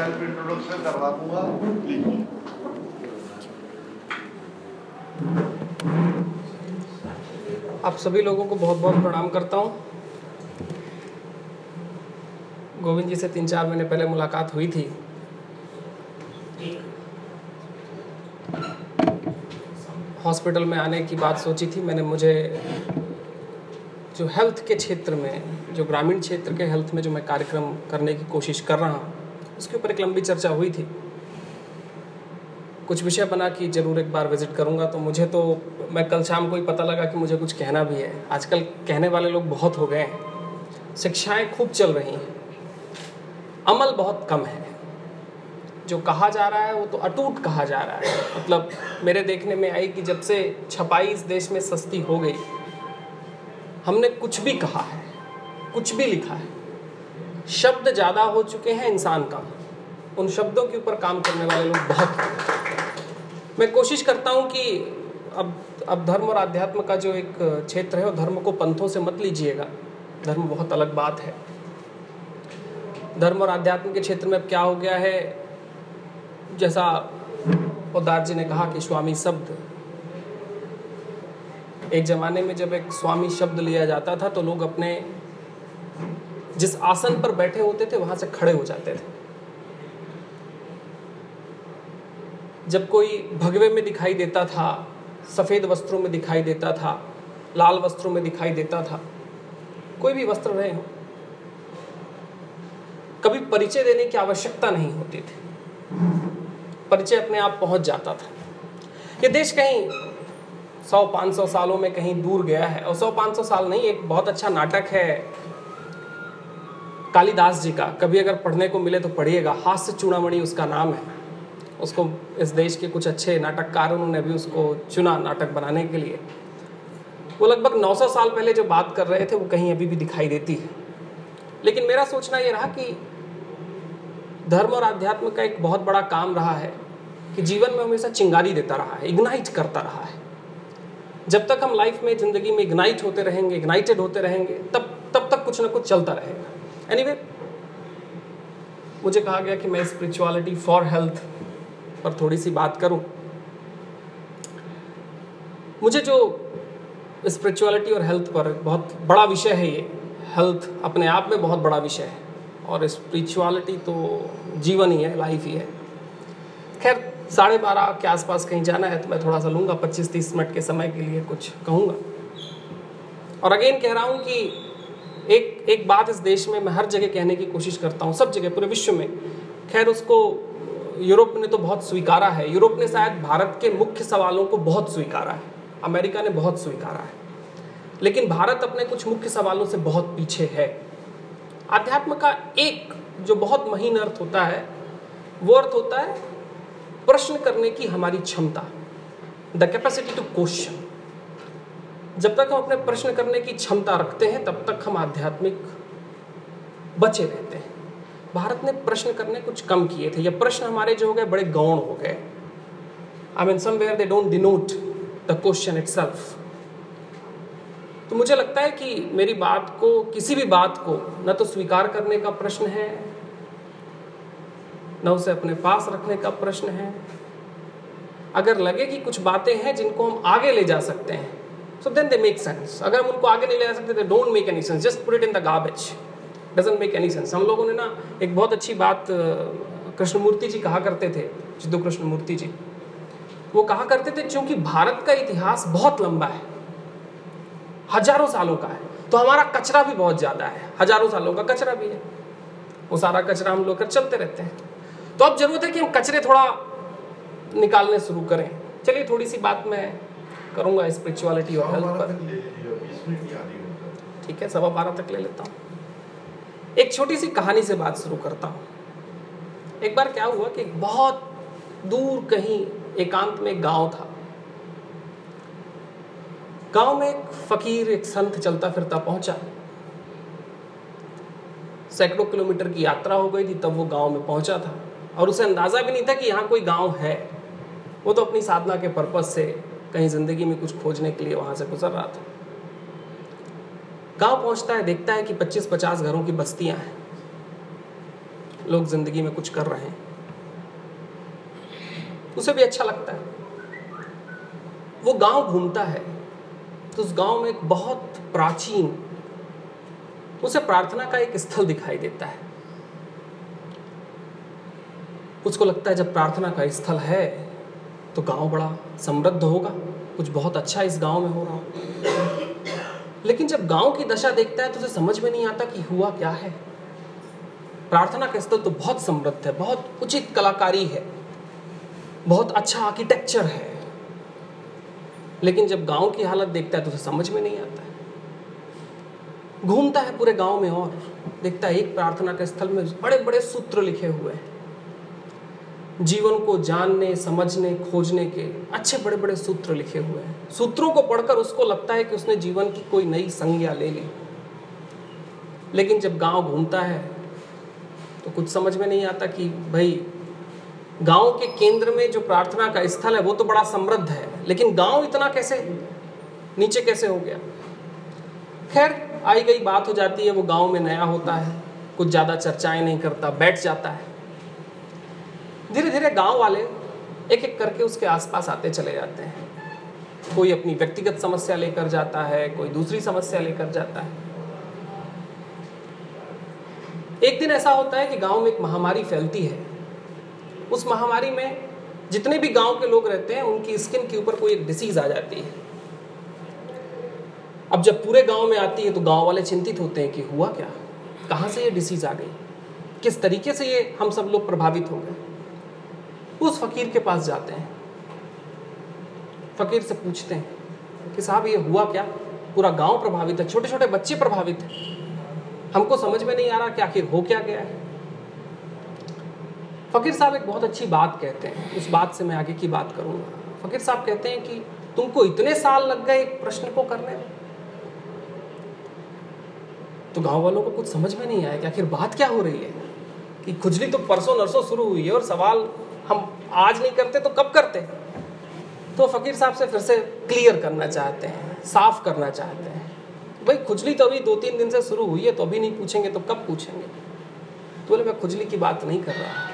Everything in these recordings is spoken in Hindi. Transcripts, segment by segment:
सेल्फ इंट्रोडक्शन करवा दूँगा आप सभी लोगों को बहुत बहुत प्रणाम करता हूँ। गोविंद जी से तीन चार महीने पहले मुलाकात हुई थी। हॉस्पिटल में आने की बात सोची थी। मैंने मुझे जो हेल्थ के क्षेत्र में, जो ग्रामीण क्षेत्र के हेल्थ में जो मैं कार्यक्रम करने की कोशिश कर रहा हूँ उसके ऊपर एक लंबी चर्चा हुई थी। कुछ विषय बना कि ज़रूर एक बार विज़िट करूँगा तो मुझे तो मैं कल शाम को ही पता लगा कि मुझे कुछ कहना भी है। आजकल कहने वाले लोग बहुत हो गए हैं। शिक्षाएँ खूब चल रही हैं। अमल बहुत कम है। जो कहा जा रहा है, वो तो अटूट कहा जा रहा है। मतलब मेरे देखने में आई कि जब से छपाई इस देश में सस्ती हो गई, हमने कुछ भी कहा है, कुछ भी लिखा है, शब्द ज़्यादा हो चुके हैं, इंसान कम। उन शब्दों के ऊपर काम करने वाले लोग बहुत मैं कोशिश करता हूँ कि अब अब धर्म और आध्यात्म का जो एक क्षेत्र है वो धर्म को पंथों से मत लीजिएगा। धर्म बहुत अलग बात है। धर्म और आध्यात्म के क्षेत्र में अब क्या हो गया है? जैसा उदार जी ने कहा कि स्वामी शब्द। एक ज़माने में जब एक स्वामी शब्द लिया जाता था तो लोग अपने जिस आसन पर बैठे होते थे, वहाँ से खड़े हो जाते थे। जब कोई भगवे में दिखाई देता था, सफ़ेद वस्त्रों में दिखाई देता था, लाल वस्त्रों में दिखाई देता था, कोई भी वस्त्र रहे हो। कभी परिचय देने की आवश्यकता नहीं होती थी। परिचय अपने आप पहुँच जाता था। ये देश कहीं सौ पाँच सौ सालों में कहीं दूर गया है और सौ पाँच सौ साल नहीं, एक बहुत अच्छा नाटक है कालिदास जी का। कभी अगर पढ़ने को मिले तो पढ़िएगा। हास्य चूड़ामणि उसका नाम है। उसको इस देश के कुछ अच्छे नाटककार उन्होंने भी उसको चुना नाटक बनाने के लिए। वो लगभग 900 साल पहले जो बात कर रहे थे वो कहीं अभी भी दिखाई देती है। लेकिन मेरा सोचना ये रहा कि धर्म और आध्यात्म का एक बहुत बड़ा काम रहा है कि जीवन में हमेशा चिंगारी देता रहा है इग्नाइट करता रहा है। जब तक हम लाइफ में ज़िंदगी में इग्नाइट होते रहेंगे इग्नाइटेड होते रहेंगे तब तब तक कुछ ना कुछ चलता रहेगा। एनीवे anyway, मुझे कहा गया कि मैं स्पिरिचुअलिटी फॉर हेल्थ पर थोड़ी सी बात करूँ। मुझे जो स्पिरिचुअलिटी और हेल्थ पर बहुत बड़ा विषय है ये। हेल्थ अपने आप में बहुत बड़ा विषय है। और स्पिरिचुअलिटी तो जीवन ही है लाइफ ही है। खैर, साढ़े बारह के आसपास कहीं जाना है तो मैं थोड़ा सा लूँगा। पच्चीस तीस मिनट के समय के लिए कुछ कहूँगा। और अगेन कह रहा हूँ कि एक एक बात इस देश में मैं हर जगह कहने की कोशिश करता हूँ, सब जगह, पूरे विश्व में। खैर, उसको यूरोप ने तो बहुत स्वीकारा है। यूरोप ने शायद भारत के मुख्य सवालों को बहुत स्वीकारा है। अमेरिका ने बहुत स्वीकारा है। लेकिन भारत अपने कुछ मुख्य सवालों से बहुत पीछे है। अध्यात्म का एक जो बहुत महीन अर्थ होता है, वो अर्थ होता है प्रश्न करने की हमारी क्षमता द कैपेसिटी टू क्वेश्चन जब तक हम अपने प्रश्न करने की क्षमता रखते हैं, तब तक हम आध्यात्मिक बचे रहते हैं। भारत ने प्रश्न करने कुछ कम किए थे। ये प्रश्न हमारे जो हो गए, बड़े गौण हो गए। I mean somewhere they don't denote the question itself तो मुझे लगता है कि मेरी बात को, किसी भी बात को न तो स्वीकार करने का प्रश्न है, न उसे अपने पास रखने का प्रश्न है। अगर लगे कि कुछ बातें हैं जिनको हम आगे ले जा सकते हैं so then they make sense अगर हम उनको आगे नहीं ले जा सकते don't make any sense just put it in the garbage doesn't make any sense हम लोगों ने ना एक बहुत अच्छी बात कृष्णमूर्ति जी कहा करते थे सिद्धू कृष्णमूर्ति जी। वो कहा करते थे क्योंकि भारत का इतिहास बहुत लंबा है हज़ारों सालों का है तो हमारा कचरा भी बहुत ज़्यादा है हज़ारों सालों का कचरा भी है। वो सारा कचरा हम लोग कर चलते रहते हैं। तो अब ज़रूरत है कि हम कचरे थोड़ा निकालने शुरू करें। चलिए थोड़ी सी बात मैं करूँगा स्पिरिचुअलिटी और हेल्थ पर। ठीक है सवा बारह तक ले लेता हूँ। एक छोटी सी कहानी से बात शुरू करता हूँ। एक बार क्या हुआ कि बहुत दूर कहीं एकांत में गाँव था। गाँव में एक फकीर, एक संत चलता फिरता पहुँचा। सैकड़ों किलोमीटर की यात्रा हो गई थी, तब वो गाँव में पहुँचा था। और उसे अंदाज़ा भी नहीं था कि यहाँ कोई गाँव है। वो तो अपनी साधना के पर्पज से कहीं ज़िंदगी में कुछ खोजने के लिए वहाँ से गुजर रहा था। गाँव पहुँचता है, देखता है कि 25-50 घरों की बस्तियाँ हैं। लोग ज़िंदगी में कुछ कर रहे हैं। उसे भी अच्छा लगता है। वो गाँव घूमता है तो उस गाँव में एक बहुत प्राचीन, उसे प्रार्थना का एक स्थल दिखाई देता है। उसको लगता है, जब प्रार्थना का स्थल है तो गाँव बड़ा समृद्ध होगा। कुछ बहुत अच्छा इस गाँव में हो रहा हो। लेकिन जब गाँव की दशा देखता है तो उसे समझ में नहीं आता कि हुआ क्या है। प्रार्थना का स्थल तो बहुत समृद्ध है, बहुत उचित कलाकारी है, बहुत अच्छा आर्किटेक्चर है। लेकिन जब गाँव की हालत देखता है तो उसे समझ में नहीं आता है। घूमता है पूरे गाँव में और देखता है एक प्रार्थना के स्थल में बड़े बड़े सूत्र लिखे हुए हैं। जीवन को जानने, समझने, खोजने के अच्छे बड़े बड़े सूत्र लिखे हुए हैं। सूत्रों को पढ़कर उसको लगता है कि उसने जीवन की कोई नई संज्ञा ले ली। लेकिन जब गाँव घूमता है तो कुछ समझ में नहीं आता कि भाई, गाँव के केंद्र में जो प्रार्थना का स्थल है, वो तो बड़ा समृद्ध है, लेकिन गाँव इतना कैसे, नीचे कैसे हो गया? खैर, आई गई बात हो जाती है, वो गाँव में नया होता है, कुछ ज़्यादा चर्चाएँ नहीं करता, बैठ जाता है। धीरे धीरे गाँव वाले एक एक करके उसके आसपास आते चले जाते हैं। कोई अपनी व्यक्तिगत समस्या लेकर जाता है, कोई दूसरी समस्या लेकर जाता है। एक दिन ऐसा होता है कि गाँव में एक महामारी फैलती है। उस महामारी में जितने भी गाँव के लोग रहते हैं, उनकी स्किन के ऊपर कोई एक डिसीज आ जाती है। अब जब पूरे गाँव में आती है तो गाँव वाले चिंतित होते हैं कि हुआ क्या? कहाँ से ये डिसीज आ गई? किस तरीके से ये हम सब लोग प्रभावित हो गए? उस फकीर के पास जाते हैं। फकीर से पूछते हैं कि साहब, ये हुआ क्या? पूरा गाँव प्रभावित है छोटे छोटे बच्चे प्रभावित हैं। हमको समझ में नहीं आ रहा कि आखिर हो क्या गया है। फ़कीर साहब एक बहुत अच्छी बात कहते हैं। उस बात से मैं आगे की बात करूँगा। फ़कीर साहब कहते हैं कि तुमको इतने साल लग गए एक प्रश्न को करने तो गाँव वालों को कुछ समझ में नहीं आया कि आखिर बात क्या हो रही है? कि खुजली तो परसों नरसों शुरू हुई है और सवाल हम आज नहीं करते तो कब करते? तो फ़कीर साहब से फिर से क्लियर करना चाहते हैं, साफ़ करना चाहते हैं। भाई, खुजली तो अभी दो तीन दिन से शुरू हुई है तो अभी नहीं पूछेंगे तो कब पूछेंगे? तो बोले, मैं खुजली की बात नहीं कर रहा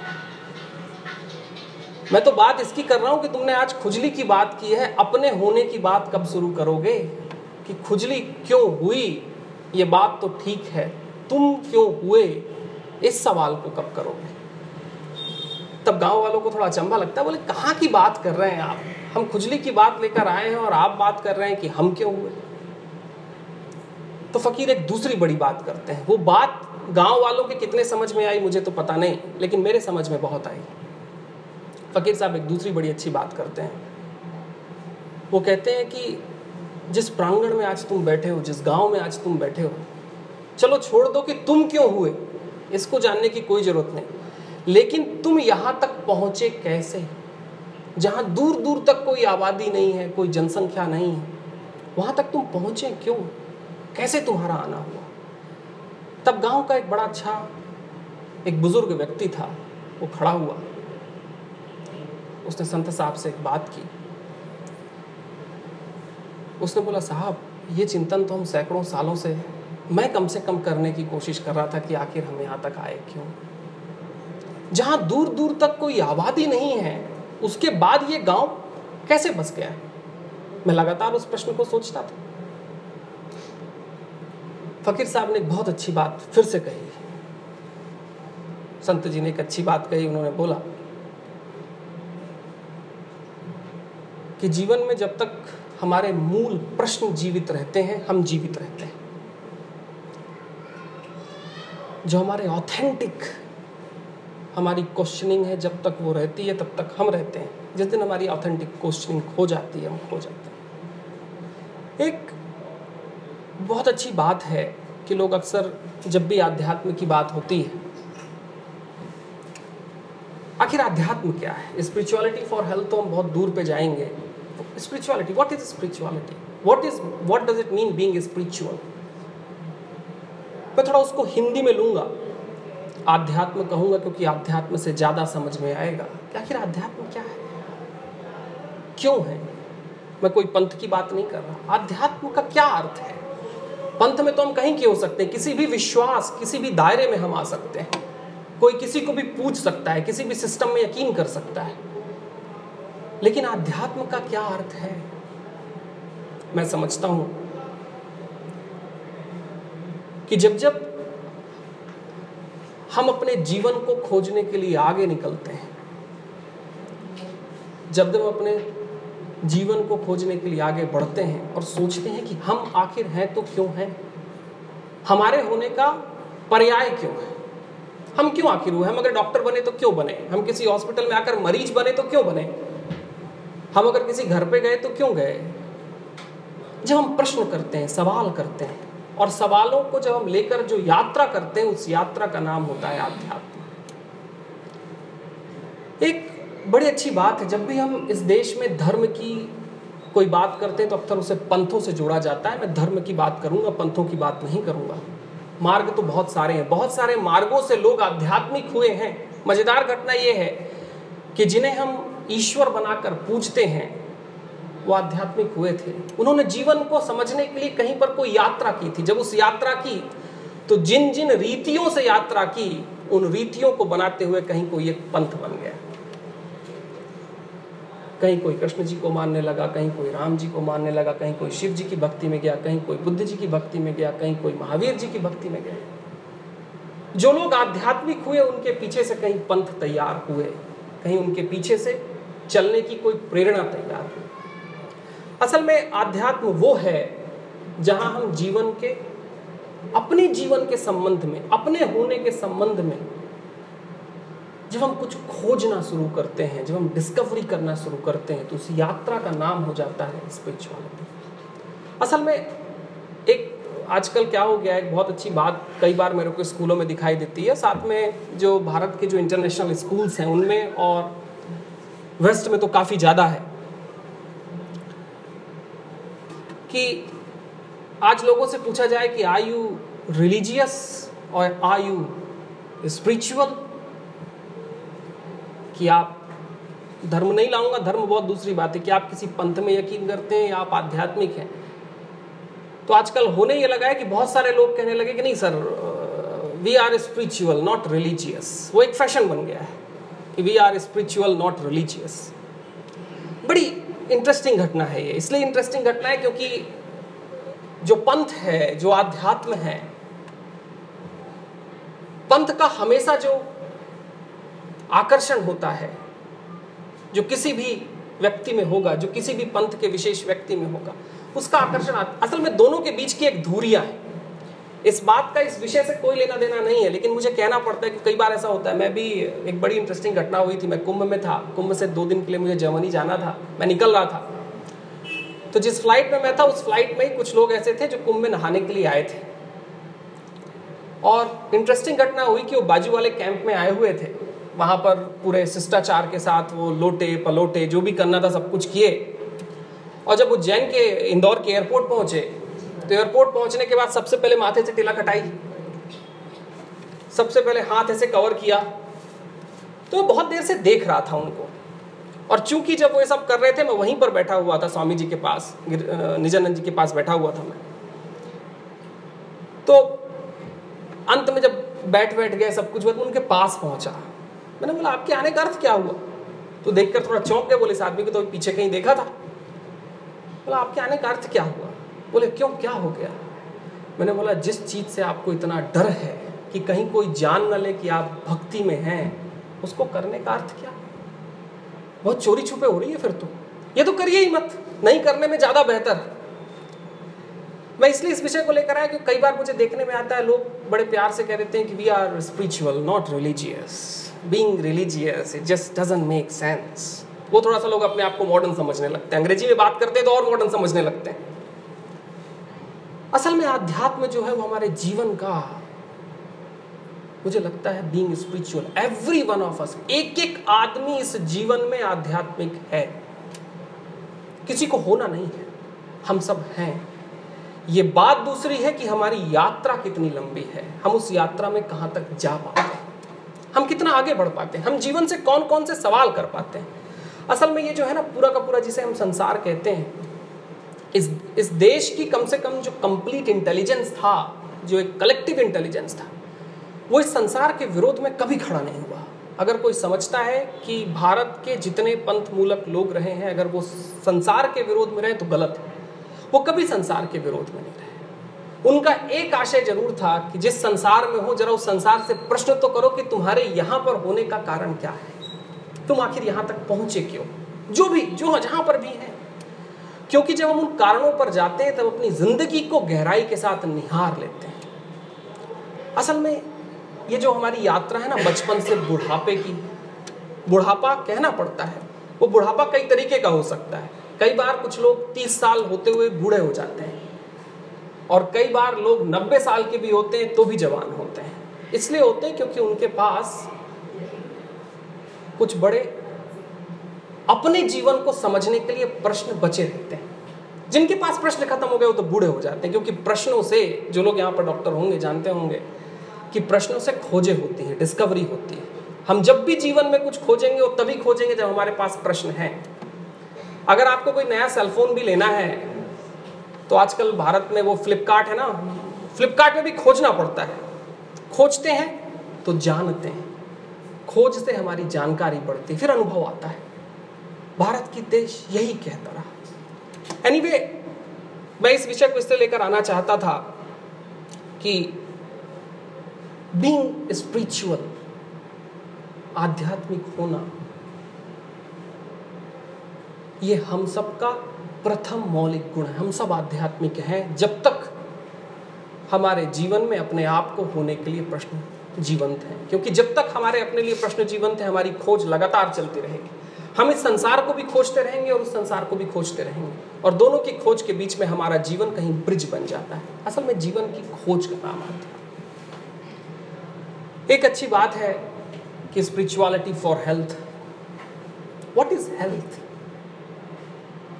मैं तो बात इसकी कर रहा हूँ कि तुमने आज खुजली की बात की है, अपने होने की बात कब शुरू करोगे? कि खुजली क्यों हुई? ये बात तो ठीक है, तुम क्यों हुए? इस सवाल को कब करोगे? तब गाँव वालों को थोड़ा अचंभा लगता है, बोले, कहाँ की बात कर रहे हैं आप? हम खुजली की बात लेकर आए हैं और आप बात कर रहे हैं कि हम क्यों हुए? तो फकीर एक दूसरी बड़ी बात करते हैं। वो बात गाँव वालों के कितने समझ में आई, मुझे तो पता नहीं, लेकिन मेरे समझ में बहुत आई। फ़कीर साहब एक दूसरी बड़ी अच्छी बात करते हैं। वो कहते हैं कि, जिस प्रांगण में आज तुम बैठे हो, जिस गाँव में आज तुम बैठे हो, चलो छोड़ दो कि तुम क्यों हुए? इसको जानने की कोई ज़रूरत नहीं। लेकिन तुम यहाँ तक पहुँचे कैसे? जहाँ दूर दूर तक कोई आबादी नहीं है, कोई जनसंख्या नहीं है, वहाँ तक तुम पहुँचे क्यों? कैसे तुम्हारा आना हुआ? तब गाँव का एक बड़ा अच्छा एक बुज़ुर्ग व्यक्ति था, वो खड़ा हुआ। उसने संत साहब से एक बात की। उसने बोला, साहब, ये चिंतन तो हम सैकड़ों सालों से, मैं कम से कम करने की कोशिश कर रहा था कि आखिर हम यहाँ तक आए क्यों? जहाँ दूर दूर तक कोई आबादी नहीं है, उसके बाद ये गाँव कैसे बस गया? मैं लगातार उस प्रश्न को सोचता था। फकीर साहब ने एक बहुत अच्छी बात फिर से कही। संत जी ने एक अच्छी बात कही, उन्होंने बोला कि जीवन में जब तक हमारे मूल प्रश्न जीवित रहते हैं, हम जीवित रहते हैं। जो हमारे ऑथेंटिक हमारी क्वेश्चनिंग है, जब तक वो रहती है, तब तक हम रहते हैं। जिस दिन हमारी ऑथेंटिक क्वेश्चनिंग खो जाती है, हम खो जाते हैं। एक बहुत अच्छी बात है कि लोग अक्सर जब भी आध्यात्म की बात होती है, आखिर आध्यात्म क्या है? स्पिरिचुअलिटी फॉर हेल्थ तो हम बहुत दूर पे जाएँगे। Spirituality what is spirituality what is what does it mean being spiritual मैं थोड़ा उसको हिंदी में लूँगा। आध्यात्म कहूँगा क्योंकि आध्यात्म से ज़्यादा समझ में आएगा। आखिर आध्यात्म क्या है? क्यों है? मैं कोई पंथ की बात नहीं कर रहा। आध्यात्म का क्या अर्थ है? पंथ में तो हम कहीं के हो सकते हैं? किसी भी विश्वास, किसी भी दायरे में हम आ सकते हैं। कोई किसी को भी पूछ सकता है, किसी भी सिस्टम में यकीन कर सकता है। लेकिन आध्यात्म का क्या अर्थ है? मैं समझता हूँ कि जब जब हम अपने जीवन को खोजने के लिए आगे निकलते हैं। जब जब अपने जीवन को खोजने के लिए आगे बढ़ते हैं और सोचते हैं कि हम आखिर हैं तो क्यों हैं? हमारे होने का पर्याय क्यों है? हम क्यों आखिर हुए हम अगर डॉक्टर बने तो क्यों बने? हम किसी हॉस्पिटल में आकर मरीज़ बने तो क्यों बने? हम अगर किसी घर पे गए तो क्यों गए? जब हम प्रश्न करते हैं, सवाल करते हैं और सवालों को जब हम लेकर जो यात्रा करते हैं, उस यात्रा का नाम होता है आध्यात्म। एक बड़ी अच्छी बात है, जब भी हम इस देश में धर्म की कोई बात करते हैं तो अक्सर उसे पंथों से जोड़ा जाता है। मैं धर्म की बात करूँगा, पंथों की बात नहीं करूँगा। मार्ग तो बहुत सारे हैं। बहुत सारे मार्गों से लोग आध्यात्मिक हुए हैं। मज़ेदार घटना यह है कि जिन्हें हम ईश्वर बनाकर पूजते हैं वो आध्यात्मिक हुए थे। उन्होंने जीवन को समझने के लिए कहीं पर कोई यात्रा की थी। जब उस यात्रा की तो जिन जिन रीतियों से यात्रा की, उन रीतियों को बनाते हुए कहीं कोई एक पंथ बन गया। कहीं कोई कृष्ण जी को मानने लगा, कहीं कोई राम जी को मानने लगा, कहीं कोई शिव जी की भक्ति में गया, कहीं कोई बुद्ध जी की भक्ति में गया, कहीं कोई महावीर जी की भक्ति में गया। जो लोग आध्यात्मिक हुए, उनके पीछे से कहीं पंथ तैयार हुए। कहीं उनके पीछे से चलने की कोई प्रेरणा तैयार हुई। असल में आध्यात्म वो है जहाँ हम जीवन के, अपने जीवन के संबंध में, अपने होने के संबंध में, जब हम कुछ खोजना शुरू करते हैं, जब हम डिस्कवरी करना शुरू करते हैं तो उस यात्रा का नाम हो जाता है स्पिरिचुअलिटी असल में एक, आजकल क्या हो गया एक बहुत अच्छी बात कई बार मेरे को स्कूलों में दिखाई देती है, साथ में जो भारत के जो इंटरनेशनल स्कूल्स हैं, उनमें और वेस्ट में तो काफ़ी ज़्यादा है। कि आज लोगों से पूछा जाए कि आर यू रिलीजियस और आर यू स्पिरिचुअल कि आप धर्म नहीं लाऊँगा, धर्म बहुत दूसरी बात है। कि आप किसी पंथ में यकीन करते हैं या आप आध्यात्मिक हैं। तो आजकल होने ये लगा है कि बहुत सारे लोग कहने लगे कि नहीं, sir we are spiritual not religious वो एक फ़ैशन बन गया है कि we are spiritual not religious बड़ी इंटरेस्टिंग घटना है ये। इसलिए इंटरेस्टिंग घटना है क्योंकि जो पंथ है, जो आध्यात्म है, पंथ का हमेशा जो आकर्षण होता है, जो किसी भी व्यक्ति में होगा, जो किसी भी पंथ के विशेष व्यक्ति में होगा, उसका आकर्षण असल में दोनों के बीच की एक धूरिया है। इस बात का इस विषय से कोई लेना देना नहीं है, लेकिन मुझे कहना पड़ता है कि कई बार ऐसा होता है। मैं भी एक बड़ी इंटरेस्टिंग घटना हुई थी। मैं कुंभ में था। कुंभ से दो दिन के लिए मुझे जर्मनी जाना था। मैं निकल रहा था। तो जिस फ़्लाइट में मैं था, उस फ़्लाइट में ही कुछ लोग ऐसे थे जो कुंभ में नहाने के लिए आए थे। और इंटरेस्टिंग घटना हुई कि वो बाजू वाले कैंप में आए हुए थे। वहाँ पर पूरे शिष्टाचार के साथ वो लोटे, पलोटे, जो भी करना था सब कुछ किए। और जब उज्जैन के इंदौर के एयरपोर्ट पहुँचे तो एयरपोर्ट पहुँचने के बाद सबसे पहले माथे से टिला कटाई सबसे पहले हाथ ऐसे कवर किया। तो बहुत देर से देख रहा था उनको। और चूँकि जब वो ये सब कर रहे थे, मैं वहीं पर बैठा हुआ था, स्वामी जी के पास निजानंद जी के पास बैठा हुआ था मैं। तो अंत में जब बैठ बैठ गए, सब कुछ हुआ तो उनके पास पहुँचा। मैंने बोला, आपके आने का अर्थ क्या हुआ? तो देखकर थोड़ा चौंक गए, बोले, इस आदमी को तो पीछे कहीं देखा था। बोला, आपके आने का अर्थ क्या हुआ? बोले, क्यों? क्या हो गया? मैंने बोला, जिस चीज़ से आपको इतना डर है कि कहीं कोई जान न ले कि आप भक्ति में हैं, उसको करने का अर्थ क्या? बहुत चोरी छुपे हो रही है फिर तो। ये तो करिए ही मत, नहीं करने में ज़्यादा बेहतर। मैं इसलिए इस विषय को लेकर आया कि कई बार मुझे देखने में आता है, लोग बड़े प्यार से कह देते हैं कि we are spiritual not religious being religious it just doesn't make sense वो थोड़ा सा लोग अपने आप को मॉडर्न समझने लगते हैं। अंग्रेज़ी में बात करते हैं तो और मॉडर्न समझने लगते हैं। असल में आध्यात्म जो है वो हमारे जीवन का, मुझे लगता है being spiritual every one of us एक एक आदमी इस जीवन में आध्यात्मिक है। किसी को होना नहीं है। हम सब हैं। ये बात दूसरी है कि हमारी यात्रा कितनी लंबी है। हम उस यात्रा में कहाँ तक जा पाते हैं? हम कितना आगे बढ़ पाते हैं? हम जीवन से कौन कौन से सवाल कर पाते हैं? असल में ये जो है ना, पूरा का पूरा जिसे हम संसार कहते हैं इस इस देश की कम से कम जो कंप्लीट इंटेलिजेंस था, जो एक कलेक्टिव इंटेलिजेंस था, वो इस संसार के विरोध में कभी खड़ा नहीं हुआ। अगर कोई समझता है कि भारत के जितने पंथ मूलक लोग रहे हैं, अगर वो संसार के विरोध में रहे तो गलत है। वो कभी संसार के विरोध में नहीं रहे। उनका एक आशय ज़रूर था कि जिस संसार में हो, जरा उस संसार से प्रश्न तो करो कि तुम्हारे यहाँ पर होने का कारण क्या है? तुम आखिर यहाँ तक पहुँचे क्यों? जो भी, जो जहाँ पर भी है। क्योंकि जब हम उन कारणों पर जाते हैं, तब अपनी ज़िंदगी को गहराई के साथ निहार लेते हैं। असल में, ये जो हमारी यात्रा है ना, बचपन से बुढ़ापे की, बुढ़ापा कहना पड़ता है। वो बुढ़ापा कई तरीके का हो सकता है। कई बार कुछ लोग तीस साल होते हुए बूढ़े हो जाते हैं। और कई बार लोग नब्बे साल के भी होते हैं तो भी जवान होते हैं। इसलिए होते हैं क्योंकि उनके पास कुछ बड़े अपने जीवन को समझने के लिए प्रश्न बचे रहते हैं। जिनके पास प्रश्न खत्म हो गए वो तो बूढ़े हो जाते हैं, क्योंकि प्रश्नों से जो लोग यहाँ पर डॉक्टर होंगे, जानते होंगे कि प्रश्नों से खोजे होती है डिस्कवरी होती है। हम जब भी जीवन में कुछ खोजेंगे, वो तभी खोजेंगे जब हमारे पास प्रश्न है। अगर आपको कोई नया सेलफोन भी लेना है तो आजकल भारत में वो फ्लिपकार्ट है ना फ्लिपकार्ट में भी खोजना पड़ता है। खोजते हैं तो जानते हैं। खोज से हमारी जानकारी बढ़ती है, फिर अनुभव आता है। भारत की देश यही कहता रहा। एनीवे anyway, मैं इस विषय को इसलिए लेकर आना चाहता था कि बींग स्पिरिचुअल आध्यात्मिक होना ये हम सबका प्रथम मौलिक गुण है। हम सब आध्यात्मिक हैं। जब तक हमारे जीवन में अपने आप को होने के लिए प्रश्न जीवंत हैं। क्योंकि जब तक हमारे अपने लिए प्रश्न जीवंत है हमारी खोज लगातार चलती रहेगी। हम इस संसार को भी खोजते रहेंगे और उस संसार को भी खोजते रहेंगे। और दोनों की खोज के बीच में हमारा जीवन कहीं ब्रिज बन जाता है। असल में जीवन की खोज का नाम आता है। एक अच्छी बात है कि spirituality for health what is health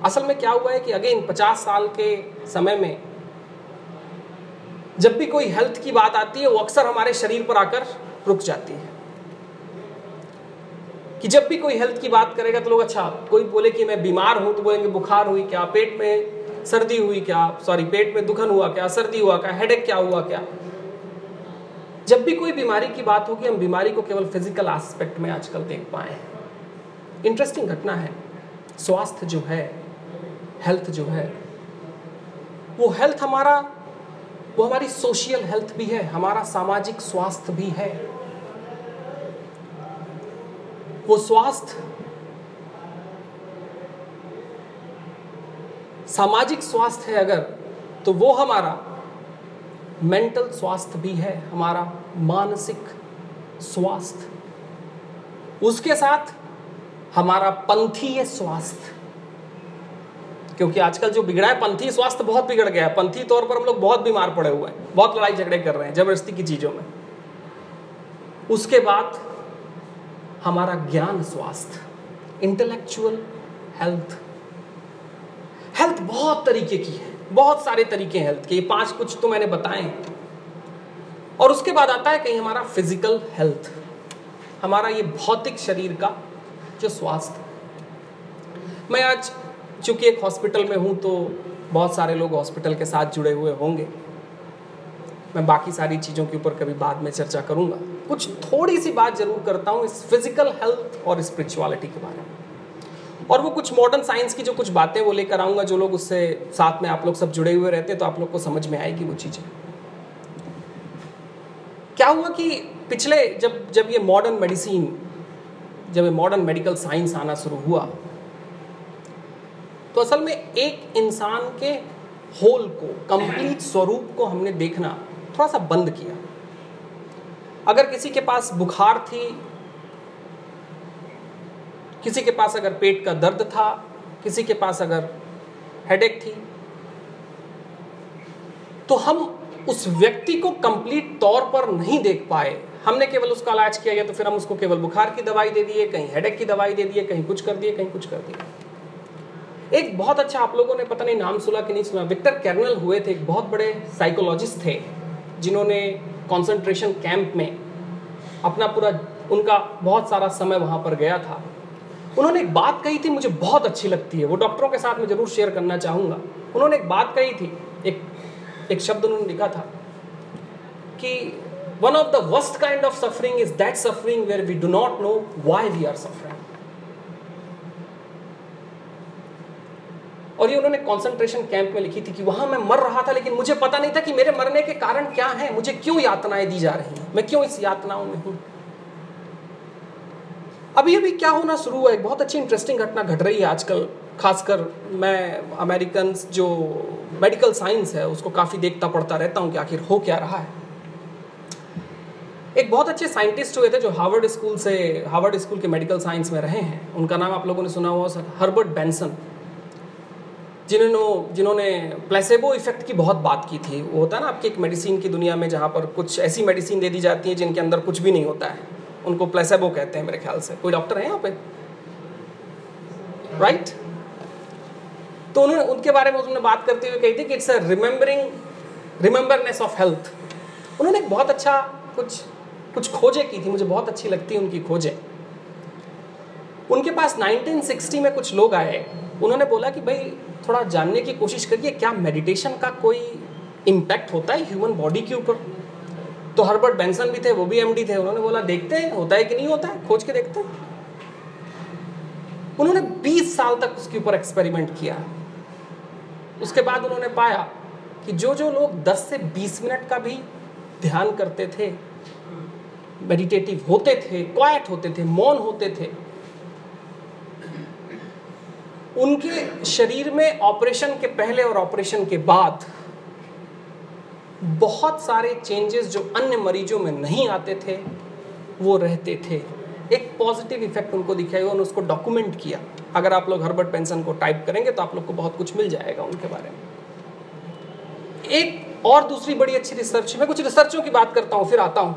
असल में क्या हुआ है कि अगेन पचास साल के समय में जब भी कोई हेल्थ की बात आती है, वो अक्सर हमारे शरीर पर आकर रुक जाती है। कि जब भी कोई हेल्थ की बात करेगा तो लोग अच्छा कोई बोले कि मैं बीमार हूँ तो बोलेंगे, बुखार हुई क्या, पेट में सर्दी हुई क्या सॉरी पेट में दुखन हुआ क्या, सर्दी हुआ क्या हेडेक क्या हुआ क्या? जब भी कोई बीमारी की बात होगी, हम बीमारी को केवल फ़िज़िकल एस्पेक्ट में आजकल देख पाए हैं। इंटरेस्टिंग घटना है। स्वास्थ्य जो है हेल्थ जो है, वो हेल्थ हमारा, वो हमारी सोशल हेल्थ भी है, हमारा सामाजिक स्वास्थ्य भी है। वो स्वास्थ्य, सामाजिक स्वास्थ्य है अगर तो वो हमारा मेंटल स्वास्थ्य भी है, हमारा मानसिक स्वास्थ्य। उसके साथ हमारा पंथीय स्वास्थ्य। क्योंकि आजकल जो बिगड़ा है, पंथी स्वास्थ्य बहुत बिगड़ गया है। पंथी तौर पर हम लोग बहुत बीमार पड़े हुए हैं, बहुत लड़ाई झगड़े कर रहे हैं, ज़बरदस्ती की चीज़ों में। उसके बाद हमारा ज्ञान स्वास्थ्य इंटेलेक्चुअल हेल्थ हेल्थ बहुत तरीके की है, बहुत सारे तरीके हैं हेल्थ के, ये पाँच कुछ तो मैंने बताए और उसके बाद आता है कहीं हमारा फ़िज़िकल हेल्थ हमारा ये भौतिक शरीर का जो स्वास्थ्य। मैं आज चूँकि एक हॉस्पिटल में हूँ तो बहुत सारे लोग हॉस्पिटल के साथ जुड़े हुए होंगे, मैं बाकी सारी चीज़ों के ऊपर कभी बाद में चर्चा करूँगा। कुछ थोड़ी सी बात ज़रूर करता हूँ इस फ़िज़िकल हेल्थ और स्पिरिचुअलिटी के बारे में। और वो कुछ मॉडर्न साइंस की जो कुछ बातें वो लेकर आऊँगा, जो लोग उससे साथ में आप लोग सब जुड़े हुए रहते हैं तो आप लोग को समझ में आएगी वो चीज़ें। क्या हुआ कि पिछले जब जब ये मॉडर्न मेडिसिन जब ये मॉडर्न मेडिकल साइंस आना शुरू हुआ तो असल में एक इंसान के होल को कंप्लीट स्वरूप को हमने देखना थोड़ा सा बंद किया। अगर किसी के पास बुखार थी, किसी के पास अगर पेट का दर्द था, किसी के पास अगर हेडेक थी तो हम उस व्यक्ति को कंप्लीट तौर पर नहीं देख पाए। हमने केवल उसका इलाज किया या तो फिर हम उसको केवल बुखार की दवाई दे दिए, कहीं हेडेक की दवाई दे दिए, कहीं कुछ कर दिए, कहीं कुछ कर दिए। एक बहुत अच्छा आप लोगों ने पता नहीं नाम सुना कि नहीं सुना, विक्टर कैरनल हुए थे, एक बहुत बड़े साइकोलॉजिस्ट थे, जिन्होंने कॉन्सेंट्रेशन कैंप में अपना पूरा उनका बहुत सारा समय वहाँ पर गया था उन्होंने एक बात कही थी, मुझे बहुत अच्छी लगती है, वो डॉक्टरों के साथ मैं ज़रूर शेयर करना चाहूँगा उन्होंने एक बात कही थी, एक एक शब्द उन्होंने लिखा था कि one of the worst kind of suffering is that suffering where we do not know why we are suffering. और ये उन्होंने कंसंट्रेशन कैंप में लिखी थी कि वहाँ मैं मर रहा था, लेकिन मुझे पता नहीं था कि मेरे मरने के कारण क्या है। मुझे क्यों यातनाएँ दी जा रही हैं? मैं क्यों इस यातनाओं में हूँ? अभी अभी क्या होना शुरू हुआ? है बहुत अच्छी इंटरेस्टिंग घटना घट रही है आजकल, खासकर मैं अमेरिकन जो मेडिकल साइंस है, उसको काफ़ी देखता पढ़ता रहता हूँ कि आखिर हो क्या रहा है। एक बहुत अच्छे साइंटिस्ट हुए थे जो हार्वर्ड स्कूल से, हार्वर्ड स्कूल के मेडिकल साइंस में रहे हैं। उनका नाम आप लोगों ने सुना हुआ सर हर्बर्ट बेंसन। जिन्होंने जिन्होंने प्लेसेबो इफ़ेक्ट की बहुत बात की थी। वो होता है ना, आपकी एक मेडिसिन की दुनिया में जहाँ पर कुछ ऐसी मेडिसिन दे दी जाती है जिनके अंदर कुछ भी नहीं होता है। उनको प्लेसेबो कहते हैं मेरे ख्याल से। कोई डॉक्टर है यहाँ पे? Right right? तो उन्होंने, उनके बारे में उन्होंने बात करते हुए कही थी कि it's a remembering remembrance of health उन्होंने एक बहुत अच्छा कुछ कुछ खोजें की थी। मुझे बहुत अच्छी लगती है उनकी खोजें। उनके पास 1960 में कुछ लोग आए। उन्होंने बोला कि भाई, थोड़ा जानने की कोशिश करिए, क्या मेडिटेशन का कोई इम्पैक्ट होता है ह्यूमन बॉडी के ऊपर? तो हर्बर्ट बेंसन भी थे, वो भी एमडी थे, उन्होंने बोला, देखते हैं, होता है कि नहीं होता है? खोज के देखते हैं. उन्होंने 20 साल तक उसके ऊपर एक्सपेरिमेंट किया। उसके बाद उन्होंने पाया कि जो जो लोग 10 से 20 मिनट का भी ध्यान करते थे मेडिटेटिव होते थे क्वाइट होते थे, मौन होते थे उनके शरीर में ऑपरेशन के पहले और ऑपरेशन के बाद बहुत सारे चेंजेस जो अन्य मरीजों में नहीं आते थे, वो रहते थे। एक पॉजिटिव इफ़ेक्ट उनको दिखाई उन्होंने उसको डॉक्यूमेंट किया। अगर आप लोग हर्बर्ट पेंसन को टाइप करेंगे तो आप लोग को बहुत कुछ मिल जाएगा उनके बारे में। एक और दूसरी बड़ी अच्छी रिसर्च मैं कुछ रिसर्चों की बात करता हूँ, फिर आता हूँ।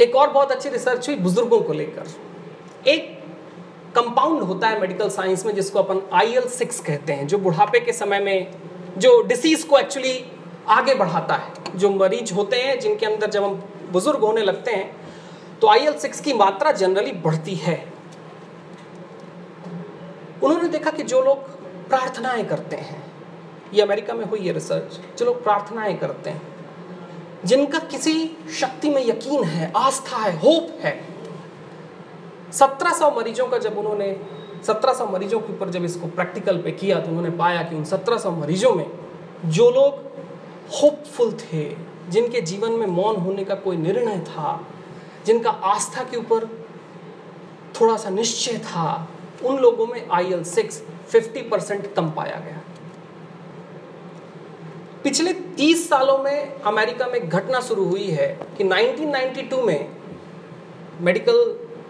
एक और बहुत अच्छी रिसर्च हुई बुज़ुर्गों को लेकर। कंपाउंड होता है मेडिकल साइंस में जिसको अपन आई एल सिक्स कहते हैं, जो बुढ़ापे के समय में, जो डिसीज को एक्चुअली आगे बढ़ाता है। जो मरीज़ होते हैं, जिनके अंदर जब हम बुज़ुर्ग होने लगते हैं तो आई एल सिक्स की मात्रा जनरली बढ़ती है। उन्होंने देखा कि जो लोग प्रार्थनाएँ करते हैं, ये अमेरिका में हुई है रिसर्च जो लोग प्रार्थनाएँ करते हैं, जिनका किसी शक्ति में यकीन है, आस्था है होप है 1700 मरीजों का जब उन्होंने 1700 मरीजों के ऊपर जब इसको प्रैक्टिकल पे किया तो उन्होंने पाया कि उन 1700 मरीजों में जो लोग होपफुल थे, जिनके जीवन में मौन होने का कोई निर्णय था, जिनका आस्था के ऊपर थोड़ा सा निश्चय था, उन लोगों में I L six fifty percent कम पाया गया। पिछले 30 सालों में अमेरिका में घटना शुरू हुई है कि 1992 में मेडिकल